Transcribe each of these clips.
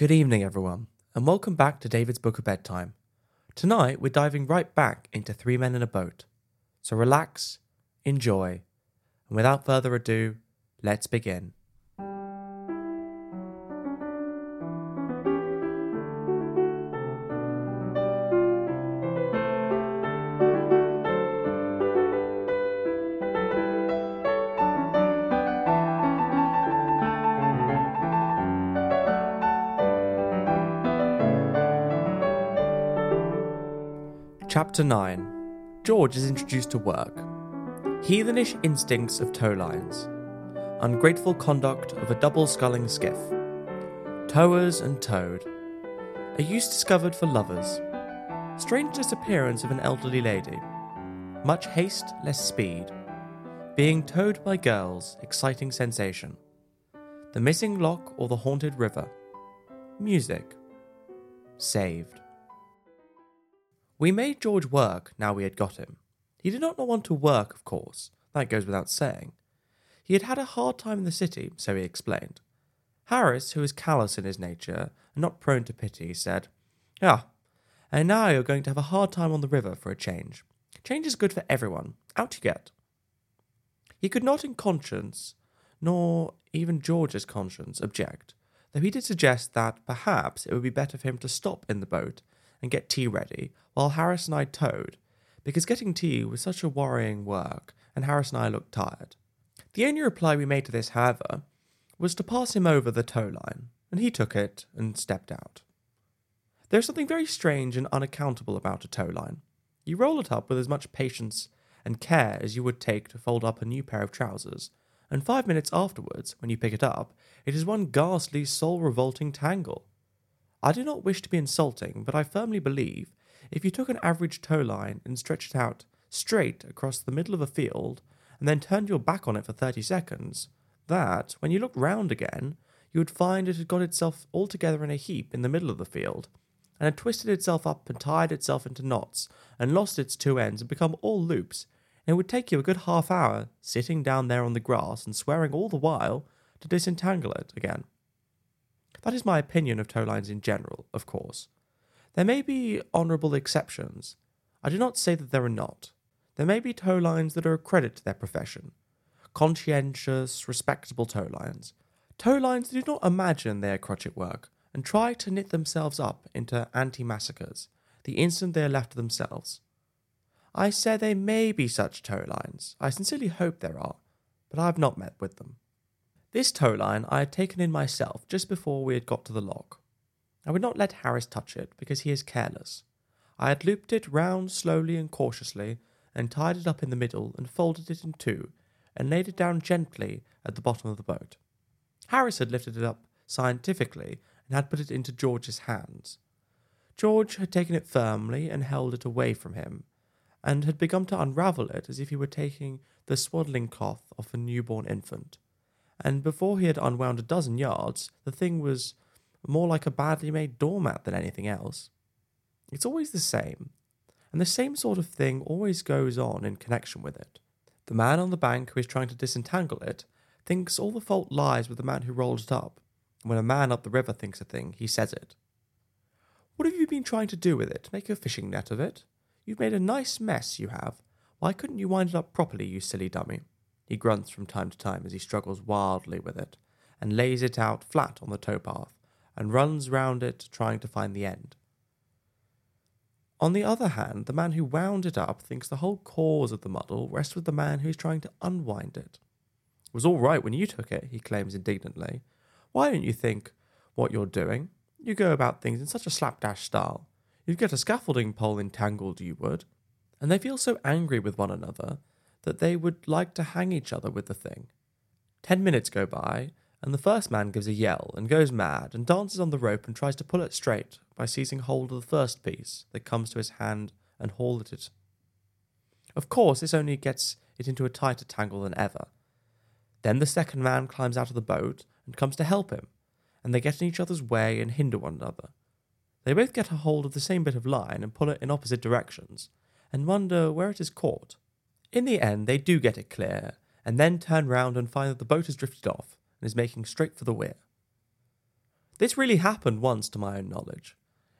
Good evening, everyone, and welcome back to David's Book of Bedtime. Tonight, we're diving right back into Three Men in a Boat. So relax, enjoy, and without further ado, let's begin. Chapter 9 George is introduced to work. Heathenish instincts of tow lines. Ungrateful conduct of a double sculling skiff. Towers and towed. A use discovered for lovers. Strange disappearance of an elderly lady. Much haste, less speed. Being towed by girls, exciting sensation. The missing lock or the haunted river. Music. Saved. We made George work now we had got him. He did not want to work, of course, that goes without saying. He had had a hard time in the city, so he explained. Harris, who was callous in his nature and not prone to pity, said, Ah, and now you're going to have a hard time on the river for a change. Change is good for everyone. Out you get. He could not in conscience, nor even George's conscience, object, though he did suggest that perhaps it would be better for him to stop in the boat and get tea ready while Harris and I towed, because getting tea was such a worrying work, and Harris and I looked tired. The only reply we made to this, however, was to pass him over the tow line, and he took it and stepped out. There's something very strange and unaccountable about a tow line. You roll it up with as much patience and care as you would take to fold up a new pair of trousers, and five minutes afterwards, when you pick it up, it is one ghastly, soul revolting tangle. I do not wish to be insulting, but I firmly believe if you took an average tow line and stretched it out straight across the middle of a field and then turned your back on it for 30 seconds, that, when you looked round again, you would find it had got itself all together in a heap in the middle of the field, and had twisted itself up and tied itself into knots, and lost its two ends and become all loops, and it would take you a good half hour sitting down there on the grass and swearing all the while to disentangle it again. That is my opinion of tow lines in general, of course. There may be honourable exceptions. I do not say that there are not. There may be tow lines that are a credit to their profession. Conscientious, respectable tow lines. Tow lines do not imagine they are crotchet work and try to knit themselves up into antimacassars the instant they are left to themselves. I say there may be such tow lines. I sincerely hope there are, but I have not met with them. This tow line I had taken in myself just before we had got to the lock. I would not let Harris touch it because he is careless. I had looped it round slowly and cautiously, and tied it up in the middle, and folded it in two, and laid it down gently at the bottom of the boat. Harris had lifted it up scientifically and had put it into George's hands. George had taken it firmly and held it away from him, and had begun to unravel it as if he were taking the swaddling cloth off a newborn infant and before he had unwound a dozen yards, the thing was more like a badly made doormat than anything else. It's always the same, and the same sort of thing always goes on in connection with it. The man on the bank who is trying to disentangle it thinks all the fault lies with the man who rolled it up. When a man up the river thinks a thing, he says it. What have you been trying to do with it? Make a fishing net of it? You've made a nice mess, you have. Why couldn't you wind it up properly, you silly dummy? He grunts from time to time as he struggles wildly with it, and lays it out flat on the towpath, and runs round it trying to find the end. On the other hand, the man who wound it up thinks the whole cause of the muddle rests with the man who is trying to unwind it. It was all right when you took it, he claims indignantly. Why don't you think what you're doing? You go about things in such a slapdash style. You'd get a scaffolding pole entangled, you would. And they feel so angry with one another that they would like to hang each other with the thing. Ten minutes go by, and the first man gives a yell and goes mad and dances on the rope and tries to pull it straight by seizing hold of the first piece that comes to his hand and haul at it. Of course, this only gets it into a tighter tangle than ever. Then the second man climbs out of the boat and comes to help him, and they get in each other's way and hinder one another. They both get a hold of the same bit of line and pull it in opposite directions, and wonder where it is caught. In the end, they do get it clear, and then turn round and find that the boat has drifted off and is making straight for the weir. This really happened once to my own knowledge.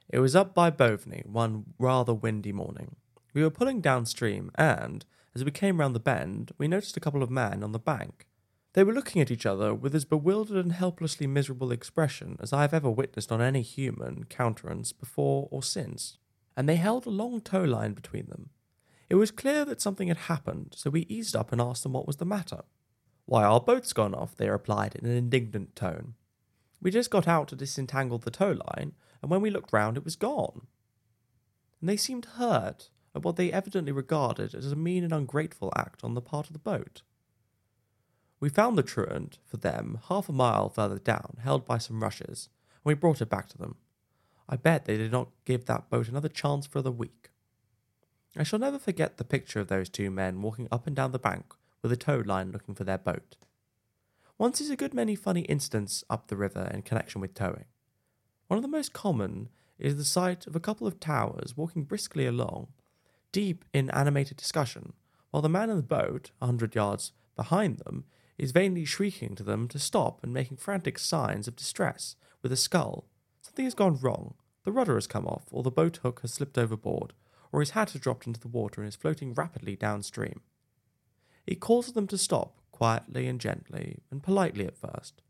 It was up by Boveney one rather windy morning. We were pulling downstream, and, as we came round the bend, we noticed a couple of men on the bank. They were looking at each other with as bewildered and helplessly miserable expression as I have ever witnessed on any human countenance before or since, and they held a long tow line between them. It was clear that something had happened, so we eased up and asked them what was the matter. Why, our boat's gone off, they replied in an indignant tone. We just got out to disentangle the tow line, and when we looked round, it was gone. And they seemed hurt at what they evidently regarded as a mean and ungrateful act on the part of the boat. We found the truant, for them, half a mile further down, held by some rushes, and we brought it back to them. I bet they did not give that boat another chance for the week. I shall never forget the picture of those two men walking up and down the bank with a tow line looking for their boat. One sees a good many funny incidents up the river in connection with towing. One of the most common is the sight of a couple of towers walking briskly along, deep in animated discussion, while the man in the boat, a hundred yards behind them, is vainly shrieking to them to stop and making frantic signs of distress with a scull. Something has gone wrong. The rudder has come off, or the boat hook has slipped overboard, or his hat has dropped into the water and is floating rapidly downstream. He calls them to stop, quietly and gently, and politely at first.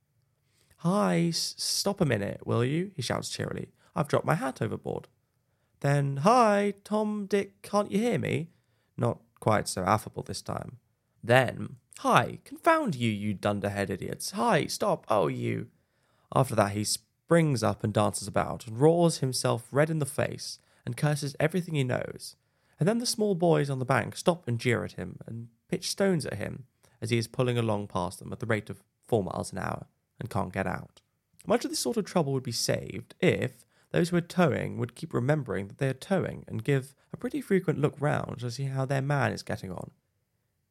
Hi, s- stop a minute, will you? he shouts cheerily. I've dropped my hat overboard. Then, hi, Tom, Dick, can't you hear me? Not quite so affable this time. Then, hi, confound you, you dunderhead idiots. Hi, stop, oh, you. After that, he springs up and dances about, and roars himself red in the face, and curses everything he knows. And then the small boys on the bank stop and jeer at him, and pitch stones at him as he is pulling along past them at the rate of four miles an hour, and can't get out. Much of this sort of trouble would be saved if those who are towing would keep remembering that they are towing and give a pretty frequent look round to see how their man is getting on.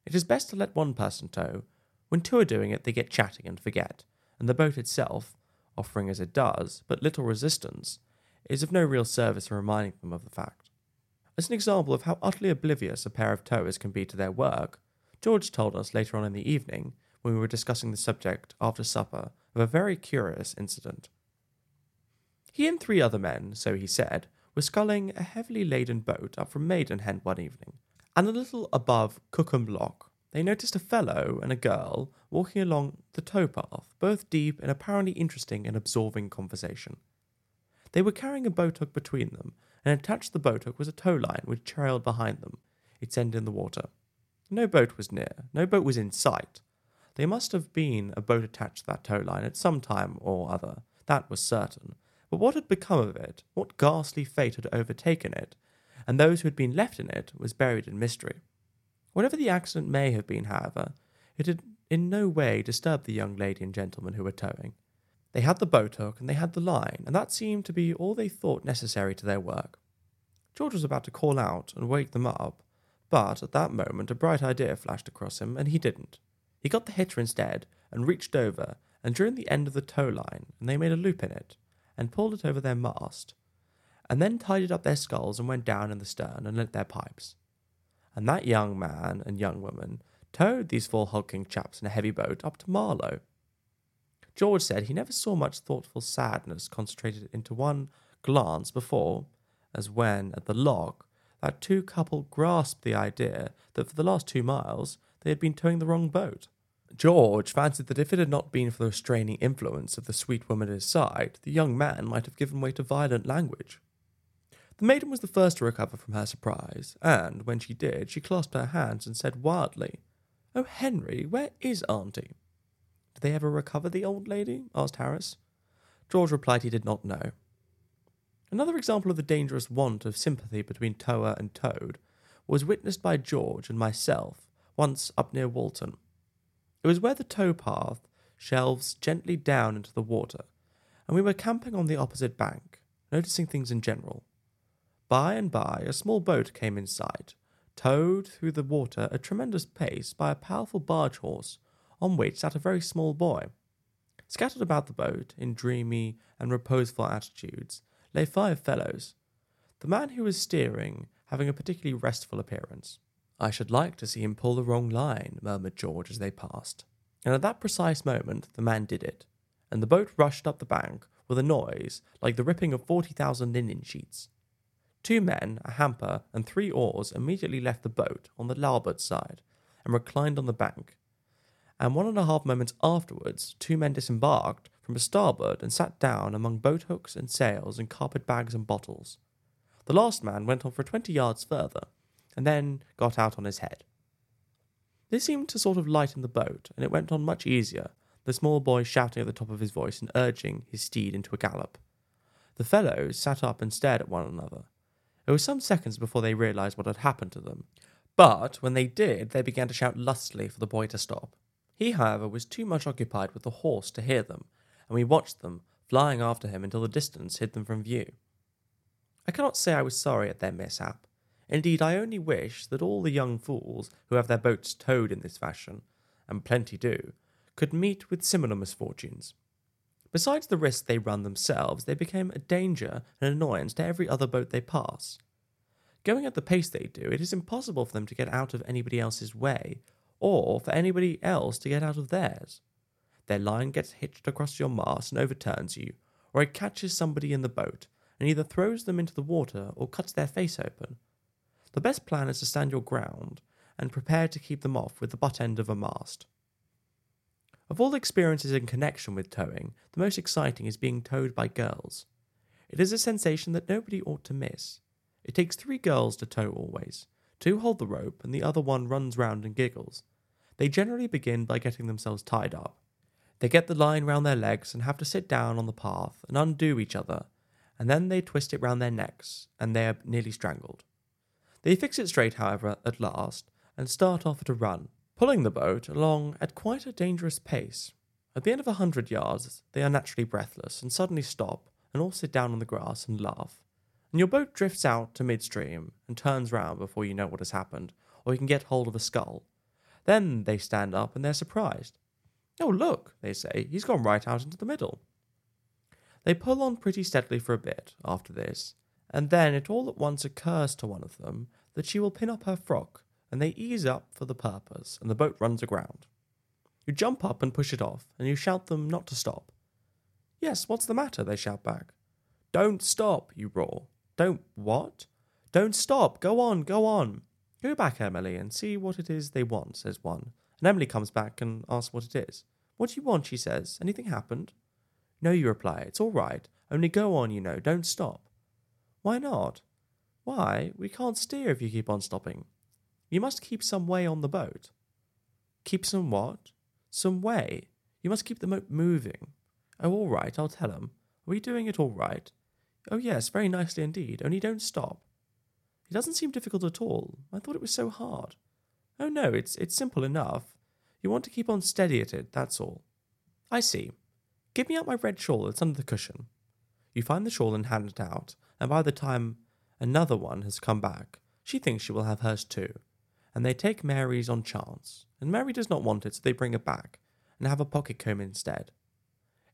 It is best to let one person tow. When two are doing it, they get chatting and forget, and the boat itself, offering as it does but little resistance, is of no real service in reminding them of the fact. As an example of how utterly oblivious a pair of towers can be to their work, George told us later on in the evening, when we were discussing the subject after supper, of a very curious incident. He and three other men, so he said, were sculling a heavily laden boat up from Maidenhead one evening, and a little above Cookham Lock, they noticed a fellow and a girl walking along the towpath, both deep in apparently interesting and absorbing conversation. They were carrying a boat hook between them, and attached to the boat hook was a tow line which trailed behind them, its end in the water. No boat was near, no boat was in sight. There must have been a boat attached to that tow line at some time or other, that was certain. But what had become of it, what ghastly fate had overtaken it, and those who had been left in it, was buried in mystery. Whatever the accident may have been, however, it had in no way disturbed the young lady and gentleman who were towing. They had the boat hook and they had the line, and that seemed to be all they thought necessary to their work. George was about to call out and wake them up, but at that moment a bright idea flashed across him, and he didn't. He got the hitcher instead and reached over and drew in the end of the tow line, and they made a loop in it, and pulled it over their mast, and then tidied up their sculls and went down in the stern and lit their pipes. And that young man and young woman towed these four hulking chaps in a heavy boat up to Marlow. George said he never saw much thoughtful sadness concentrated into one glance before, as when, at the lock, that two couple grasped the idea that for the last two miles they had been towing the wrong boat. George fancied that if it had not been for the restraining influence of the sweet woman at his side, the young man might have given way to violent language. The maiden was the first to recover from her surprise, and when she did, she clasped her hands and said wildly, Oh, Henry, where is Auntie? Did they ever recover the old lady? asked Harris. George replied he did not know. Another example of the dangerous want of sympathy between tower and towed was witnessed by George and myself once up near Walton. It was where the towpath shelves gently down into the water, and we were camping on the opposite bank, noticing things in general. By and by, a small boat came in sight, towed through the water at tremendous pace by a powerful barge horse, on which sat a very small boy. Scattered about the boat, in dreamy and reposeful attitudes, lay five fellows, the man who was steering having a particularly restful appearance. I should like to see him pull the wrong line, murmured George as they passed. And at that precise moment the man did it, and the boat rushed up the bank with a noise like the ripping of 40,000 linen sheets. Two men, a hamper, and three oars immediately left the boat on the larboard side and reclined on the bank. And one and a half moments afterwards, two men disembarked from the starboard and sat down among boat hooks and sails and carpet bags and bottles. The last man went on for twenty yards further, and then got out on his head. This seemed to sort of lighten the boat, and it went on much easier, the small boy shouting at the top of his voice and urging his steed into a gallop. The fellows sat up and stared at one another. It was some seconds before they realized what had happened to them, but when they did, they began to shout lustily for the boy to stop. He, however, was too much occupied with the horse to hear them, and we watched them, flying after him until the distance hid them from view. I cannot say I was sorry at their mishap. Indeed, I only wish that all the young fools who have their boats towed in this fashion, and plenty do, could meet with similar misfortunes. Besides the risk they run themselves, they became a danger and annoyance to every other boat they pass. Going at the pace they do, it is impossible for them to get out of anybody else's way, or for anybody else to get out of theirs. Their line gets hitched across your mast and overturns you, or it catches somebody in the boat and either throws them into the water or cuts their face open. The best plan is to stand your ground and prepare to keep them off with the butt end of a mast. Of all experiences in connection with towing, the most exciting is being towed by girls. It is a sensation that nobody ought to miss. It takes three girls to tow always. Two hold the rope, and the other one runs round and giggles. They generally begin by getting themselves tied up. They get the line round their legs and have to sit down on the path and undo each other, and then they twist it round their necks, and they are nearly strangled. They fix it straight, however, at last, and start off at a run, pulling the boat along at quite a dangerous pace. At the end of a hundred yards, they are naturally breathless and suddenly stop and all sit down on the grass and laugh. And your boat drifts out to midstream and turns round before you know what has happened, or you can get hold of a scull. Then they stand up and they're surprised. Oh, look, they say, he's gone right out into the middle. They pull on pretty steadily for a bit after this, and then it all at once occurs to one of them that she will pin up her frock, and they ease up for the purpose, and the boat runs aground. You jump up and push it off, and you shout them not to stop. Yes, what's the matter? They shout back. Don't stop, you roar. Don't what? Don't stop. Go on, go on. Go back, Emily, and see what it is they want, says one. And Emily comes back and asks what it is. What do you want? she says. Anything happened? No, you reply. It's all right. Only go on, you know. Don't stop. Why not? Why? We can't steer if you keep on stopping. You must keep some way on the boat. Keep some what? Some way. You must keep the boat moving. Oh, all right, I'll tell him. Are we doing it all right? Oh, yes, very nicely indeed. Only don't stop. It doesn't seem difficult at all. I thought it was so hard. Oh, no, it's, it's simple enough. You want to keep on steady at it, that's all. I see. Give me out my red shawl that's under the cushion. You find the shawl and hand it out, and by the time another one has come back, she thinks she will have hers too. And they take Mary's on chance, and Mary does not want it, so they bring it back and have a pocket comb instead.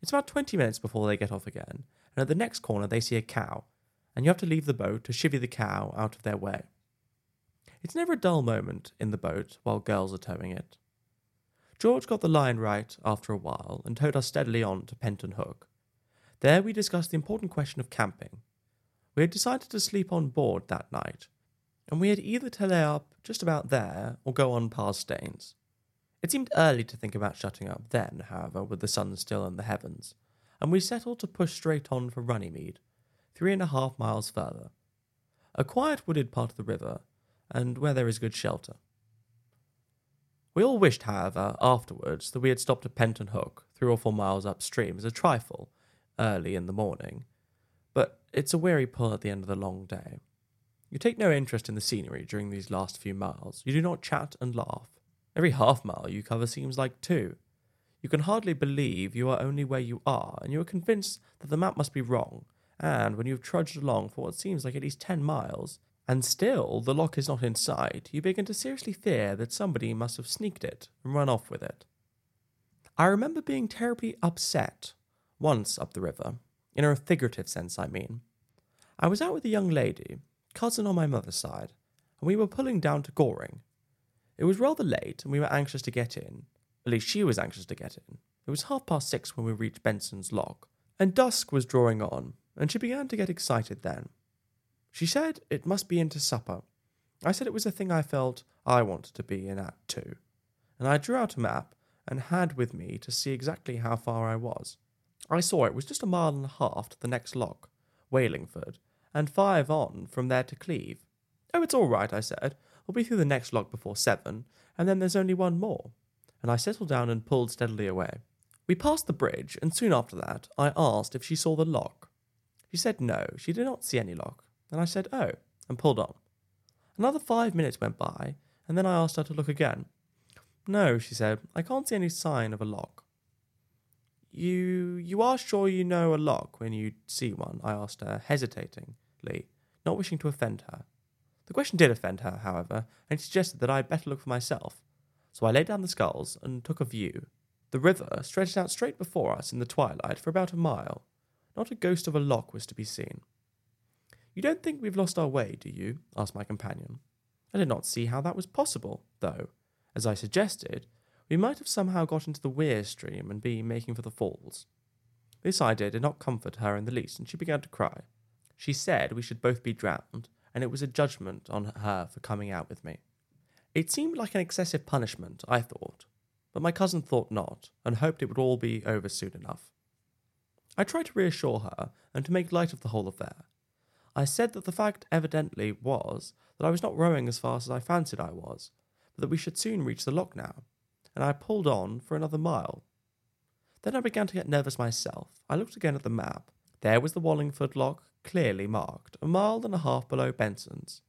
It's about twenty minutes before they get off again, and at the next corner they see a cow, and you have to leave the boat to chivvy the cow out of their way. It's never a dull moment in the boat while girls are towing it. George got the line right after a while and towed us steadily on to Penton Hook. There we discussed the important question of camping. We had decided to sleep on board that night, and we had either to lay up just about there or go on past Staines. It seemed early to think about shutting up then, however, with the sun still in the heavens, and we settled to push straight on for Runnymede, three and a half miles further. A quiet wooded part of the river, and where there is good shelter. We all wished, however, afterwards that we had stopped at Penton Hook, three or four miles upstream, as a trifle, early in the morning. But it's a weary pull at the end of the long day. You take no interest in the scenery during these last few miles. You do not chat and laugh. Every half mile you cover seems like two. You can hardly believe you are only where you are, and you are convinced that the map must be wrong. And when you have trudged along for what seems like at least ten miles, and still the lock is not in sight, you begin to seriously fear that somebody must have sneaked it and run off with it. I remember being terribly upset once up the river, in a figurative sense, I mean. I was out with a young lady, cousin on my mother's side, and we were pulling down to Goring. It was rather late, and we were anxious to get in. At least she was anxious to get in. It was half past six when we reached Benson's Lock, And dusk was drawing on, and she began to get excited then. She said it must be into supper. I said it was a thing I felt I wanted to be in at too, and I drew out a map and had with me to see exactly how far I was. I saw it was just a mile and a half to the next lock, Wallingford, and five on from there to Cleeve. Oh, it's all right, I said. We'll be through the next lock before seven, and then there's only one more. And I settled down and pulled steadily away. We passed the bridge, and soon after that I asked if she saw the lock. She said no, she did not see any lock, and I said oh, and pulled on. Another five minutes went by, and then I asked her to look again. No, she said, I can't see any sign of a lock. You you are sure you know a lock when you see one? I asked her, hesitatingly, not wishing to offend her. The question did offend her, however, and suggested that I had better look for myself. So I laid down the sculls and took a view. The river stretched out straight before us in the twilight for about a mile. Not a ghost of a lock was to be seen. You don't think we've lost our way, do you? asked my companion. I did not see how that was possible, though, as I suggested, we might have somehow got into the Weir stream and be making for the falls. This idea did not comfort her in the least, and she began to cry. She said we should both be drowned, and it was a judgment on her for coming out with me. It seemed like an excessive punishment, I thought, but my cousin thought not, and hoped it would all be over soon enough. I tried to reassure her and to make light of the whole affair. I said that the fact evidently was that I was not rowing as fast as I fancied I was, but that we should soon reach the lock now, and I pulled on for another mile. Then I began to get nervous myself. I looked again at the map. There was the Wallingford lock, clearly marked, a mile and a half below Benson's.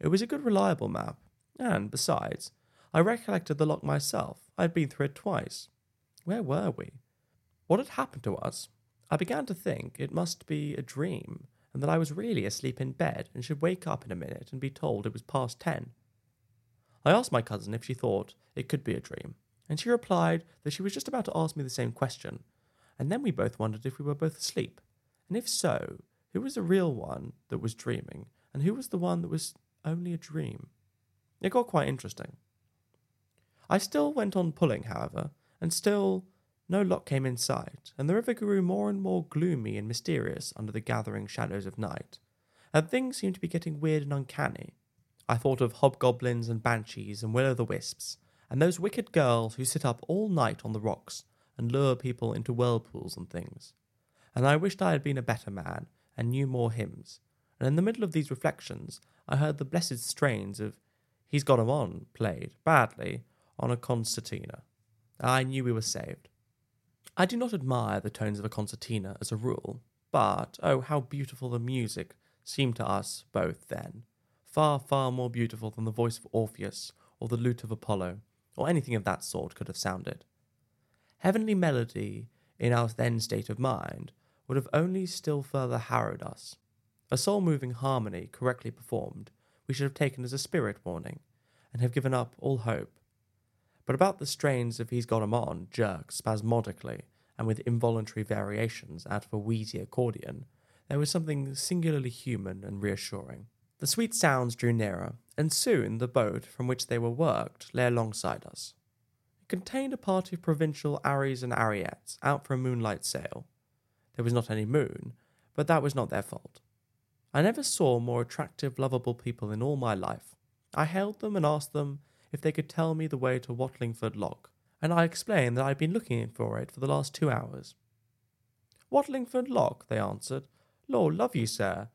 It was a good, reliable map, and, besides, I recollected the lock myself. I had been through it twice. Where were we? What had happened to us? I began to think it must be a dream, and that I was really asleep in bed and should wake up in a minute and be told it was past ten. I asked my cousin if she thought it could be a dream, and she replied that she was just about to ask me the same question, and then we both wondered if we were both asleep, and if so, who was the real one that was dreaming, and who was the one that was only a dream. It got quite interesting. I still went on pulling, however, and still no lock came in sight, and the river grew more and more gloomy and mysterious under the gathering shadows of night, and things seemed to be getting weird and uncanny. I thought of hobgoblins and banshees and will o' the wisps, and those wicked girls who sit up all night on the rocks and lure people into whirlpools and things. And I wished I had been a better man and knew more hymns. And in the middle of these reflections, I heard the blessed strains of He's Got 'em On played, badly, on a concertina. I knew we were saved. I do not admire the tones of a concertina as a rule, but oh, how beautiful the music seemed to us both then far, far more beautiful than the voice of Orpheus or the lute of Apollo, or anything of that sort could have sounded. Heavenly melody, in our then state of mind, would have only still further harrowed us. A soul moving harmony, correctly performed, we should have taken as a spirit warning, and have given up all hope. But about the strains of He's Got 'em On jerked spasmodically and with involuntary variations out of a wheezy accordion, there was something singularly human and reassuring. The sweet sounds drew nearer, and soon the boat from which they were worked lay alongside us. It contained a party of provincial 'Arrys and 'Arriets out for a moonlight sail. There was not any moon, but that was not their fault. I never saw more attractive, lovable people in all my life. I hailed them and asked them if they could tell me the way to Wattlingford Lock, and I explained that I had been looking for it for the last two hours. Wattlingford Lock, they answered. Lord love you, sir,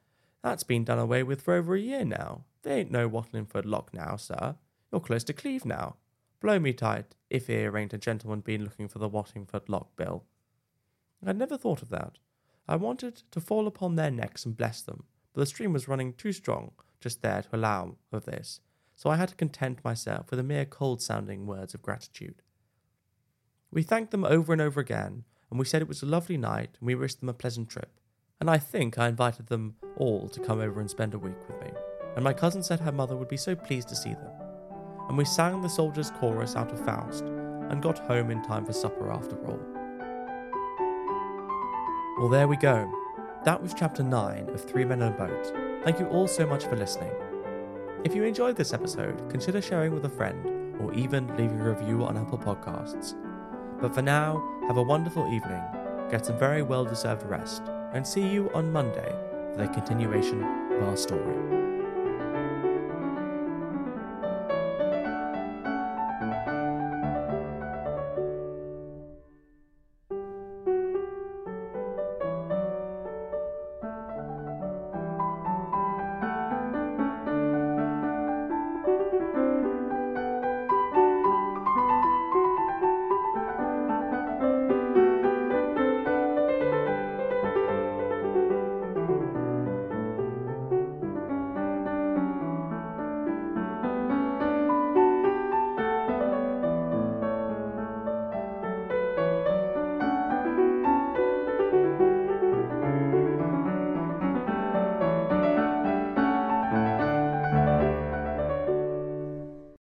that's been done away with for over a year now. There ain't no Wattlingford lock now, sir. You're close to Cleeve now. Blow me tight, if here ain't a gentleman been looking for the Wattlingford lock, Bill. I'd never thought of that. I wanted to fall upon their necks and bless them, but the stream was running too strong just there to allow of this, so I had to content myself with a mere cold sounding words of gratitude. We thanked them over and over again, and we said it was a lovely night and we wished them a pleasant trip and I think I invited them all to come over and spend a week with me. And my cousin said her mother would be so pleased to see them. And we sang the soldiers' chorus out of Faust and got home in time for supper after all. Well, there we go. That was chapter 9 of Three Men in a Boat. Thank you all so much for listening. If you enjoyed this episode, consider sharing with a friend or even leaving a review on Apple Podcasts. But for now, have a wonderful evening get some very well deserved rest, and see you on Monday for the continuation of our story.